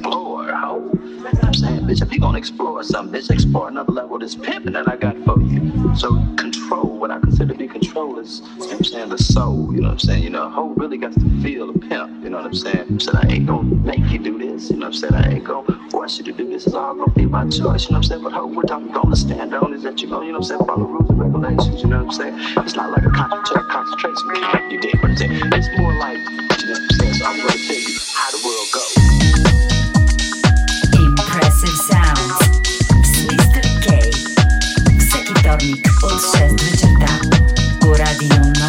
explore, ho. I'm saying, bitch. If you gonna explore something, bitch, explore another level of this pimping that I got for you. So control, what I consider to be control is, you know what I'm saying, the soul, you know what I'm saying? You know, a hoe really got to feel a pimp, you know what I'm saying? I I ain't gonna make you do this, you know what I'm saying? I ain't gonna force you to do this. It's all gonna be my choice, you know what I'm saying? But hoe, what I'm gonna stand on is that you're gonna, you know what I'm saying, follow rules and regulations, you know what I'm saying? It's not like a concentra- concentration camp, you did what I'm saying? It's more like, you know what I'm saying? So I'm gonna tell you how the world goes. Vtornik od 6 do. Go Radio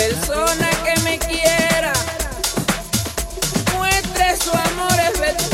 persona que me quiera muestre su amor es verdad.